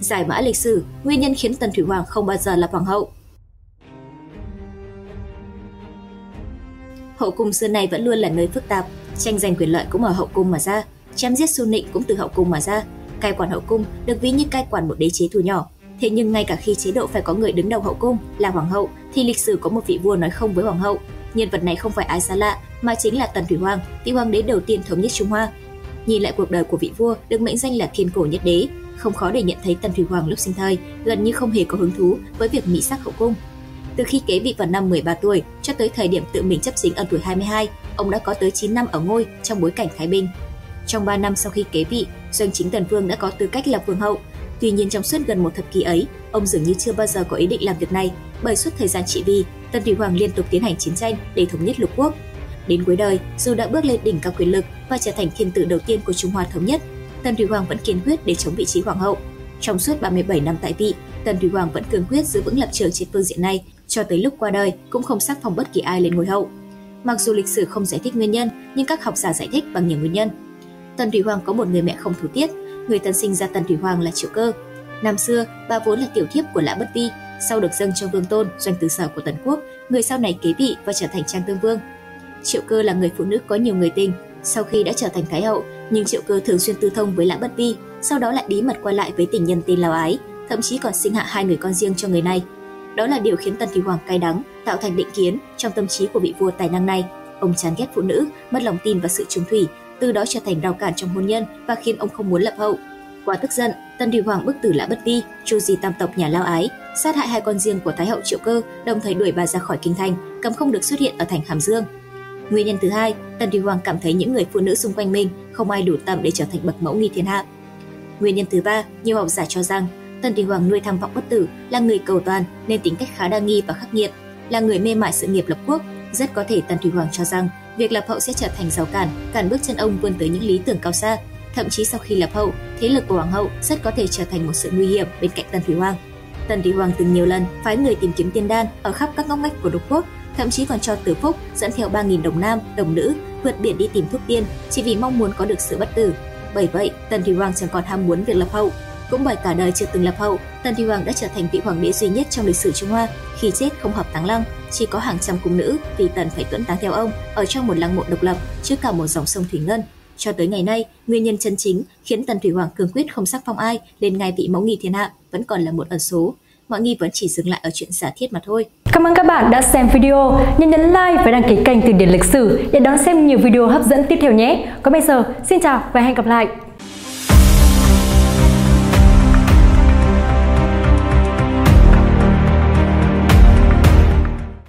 Giải mã lịch sử, nguyên nhân khiến Tần Thủy Hoàng không bao giờ là hoàng hậu. Hậu cung xưa này vẫn luôn là nơi phức tạp, tranh giành quyền lợi cũng ở hậu cung mà ra, chém giết xu nịnh cũng từ hậu cung mà ra. Cai quản hậu cung được ví như cai quản một đế chế thu nhỏ. Thế nhưng ngay cả khi chế độ phải có người đứng đầu hậu cung là hoàng hậu, thì lịch sử có một vị vua nói không với hoàng hậu. Nhân vật này không phải ai xa lạ, mà chính là Tần Thủy Hoàng, vị hoàng đế đầu tiên thống nhất Trung Hoa. Nhìn lại cuộc đời của vị vua được mệnh danh là thiên cổ nhất đế, không khó để nhận thấy Tần Thủy Hoàng lúc sinh thời gần như không hề có hứng thú với việc mỹ sắc hậu cung. Từ khi kế vị vào năm 13 tuổi cho tới thời điểm tự mình chấp chính ở tuổi 22, ông đã có tới 9 năm ở ngôi trong bối cảnh Thái Bình. Trong 3 năm sau khi kế vị, doanh chính Tần Vương đã có tư cách là vương hậu. Tuy nhiên trong suốt gần một thập kỷ ấy, ông dường như chưa bao giờ có ý định làm việc này, bởi suốt thời gian trị vì, Tần Thủy Hoàng liên tục tiến hành chiến tranh để thống nhất lục quốc. Đến cuối đời, dù đã bước lên đỉnh cao quyền lực và trở thành thiên tử đầu tiên của Trung Hoa thống nhất, Tần Thủy Hoàng vẫn kiên quyết để chống vị trí hoàng hậu. Trong suốt 37 năm tại vị, Tần Thủy Hoàng vẫn cương quyết giữ vững lập trường trên phương diện này, cho tới lúc qua đời cũng không sắc phong bất kỳ ai lên ngôi hậu. Mặc dù lịch sử không giải thích nguyên nhân, nhưng các học giả giải thích bằng nhiều nguyên nhân. Tần Thủy Hoàng có một người mẹ không thủ tiết, người tân sinh ra Tần Thủy Hoàng là Triệu Cơ. Năm xưa, bà vốn là tiểu thiếp của Lã Bất Vi, sau được dâng cho Vương Tôn, doanh tứ sở của Tần Quốc, người sau này kế vị và trở thành Trang Tương Vương. Triệu Cơ là người phụ nữ có nhiều người tình, sau khi đã trở thành thái hậu, nhưng Triệu Cơ thường xuyên tư thông với Lã Bất Vi, sau đó lại bí mật qua lại với tình nhân tên Lào Ái, thậm chí còn sinh hạ hai người con riêng cho người này. Đó là điều khiến Tần kỳ Hoàng cay đắng, tạo thành định kiến trong tâm trí của vị vua tài năng này. Ông chán ghét phụ nữ, mất lòng tin và sự trung thủy, từ đó trở thành rào cản trong hôn nhân và khiến ông không muốn lập hậu. Quá tức giận, Tần kỳ Hoàng bức tử Lã Bất Vi, chu di tam tộc nhà Lao Ái, sát hại hai con riêng của Thái hậu Triệu Cơ, đồng thời đuổi bà ra khỏi kinh thành, cấm không được xuất hiện ở thành Hàm Dương. Nguyên nhân thứ hai, Tần Thủy Hoàng cảm thấy những người phụ nữ xung quanh mình không ai đủ tầm để trở thành bậc mẫu nghi thiên hạ. Nguyên nhân thứ ba, nhiều học giả cho rằng Tần Thủy Hoàng nuôi tham vọng bất tử, là người cầu toàn nên tính cách khá đa nghi và khắc nghiệt, là người mê mải sự nghiệp lập quốc. Rất có thể Tần Thủy Hoàng cho rằng việc lập hậu sẽ trở thành rào cản, cản bước chân ông vươn tới những lý tưởng cao xa. Thậm chí sau khi lập hậu, thế lực của hoàng hậu rất có thể trở thành một sự nguy hiểm bên cạnh Tần Thủy Hoàng. Tần Thủy Hoàng từng nhiều lần phái người tìm kiếm tiên đan ở khắp các ngóc ngách của đục quốc, thậm chí còn cho Tử Phúc dẫn theo 3.000 đồng nam, đồng nữ vượt biển đi tìm thuốc tiên chỉ vì mong muốn có được sự bất tử. Bởi vậy, Tần Thủy Hoàng chẳng còn ham muốn việc lập hậu, cũng bởi cả đời chưa từng lập hậu, Tần Thủy Hoàng đã trở thành vị hoàng đế duy nhất trong lịch sử Trung Hoa khi chết không hợp táng lăng, chỉ có hàng trăm cung nữ vì Tần phải tuẫn táng theo ông ở trong một lăng mộ độc lập trước cả một dòng sông thủy ngân. Cho tới ngày nay, nguyên nhân chân chính khiến Tần Thủy Hoàng cương quyết không sắc phong ai lên ngai vị mẫu nghi thiên hạ vẫn còn là một ẩn số. Mọi nghi vẫn chỉ dừng lại ở chuyện giả thiết mà thôi. Cảm ơn các bạn đã xem video. Nhớ nhấn like và đăng ký kênh Từ điển lịch sử để đón xem nhiều video hấp dẫn tiếp theo nhé. Còn bây giờ, xin chào và hẹn gặp lại.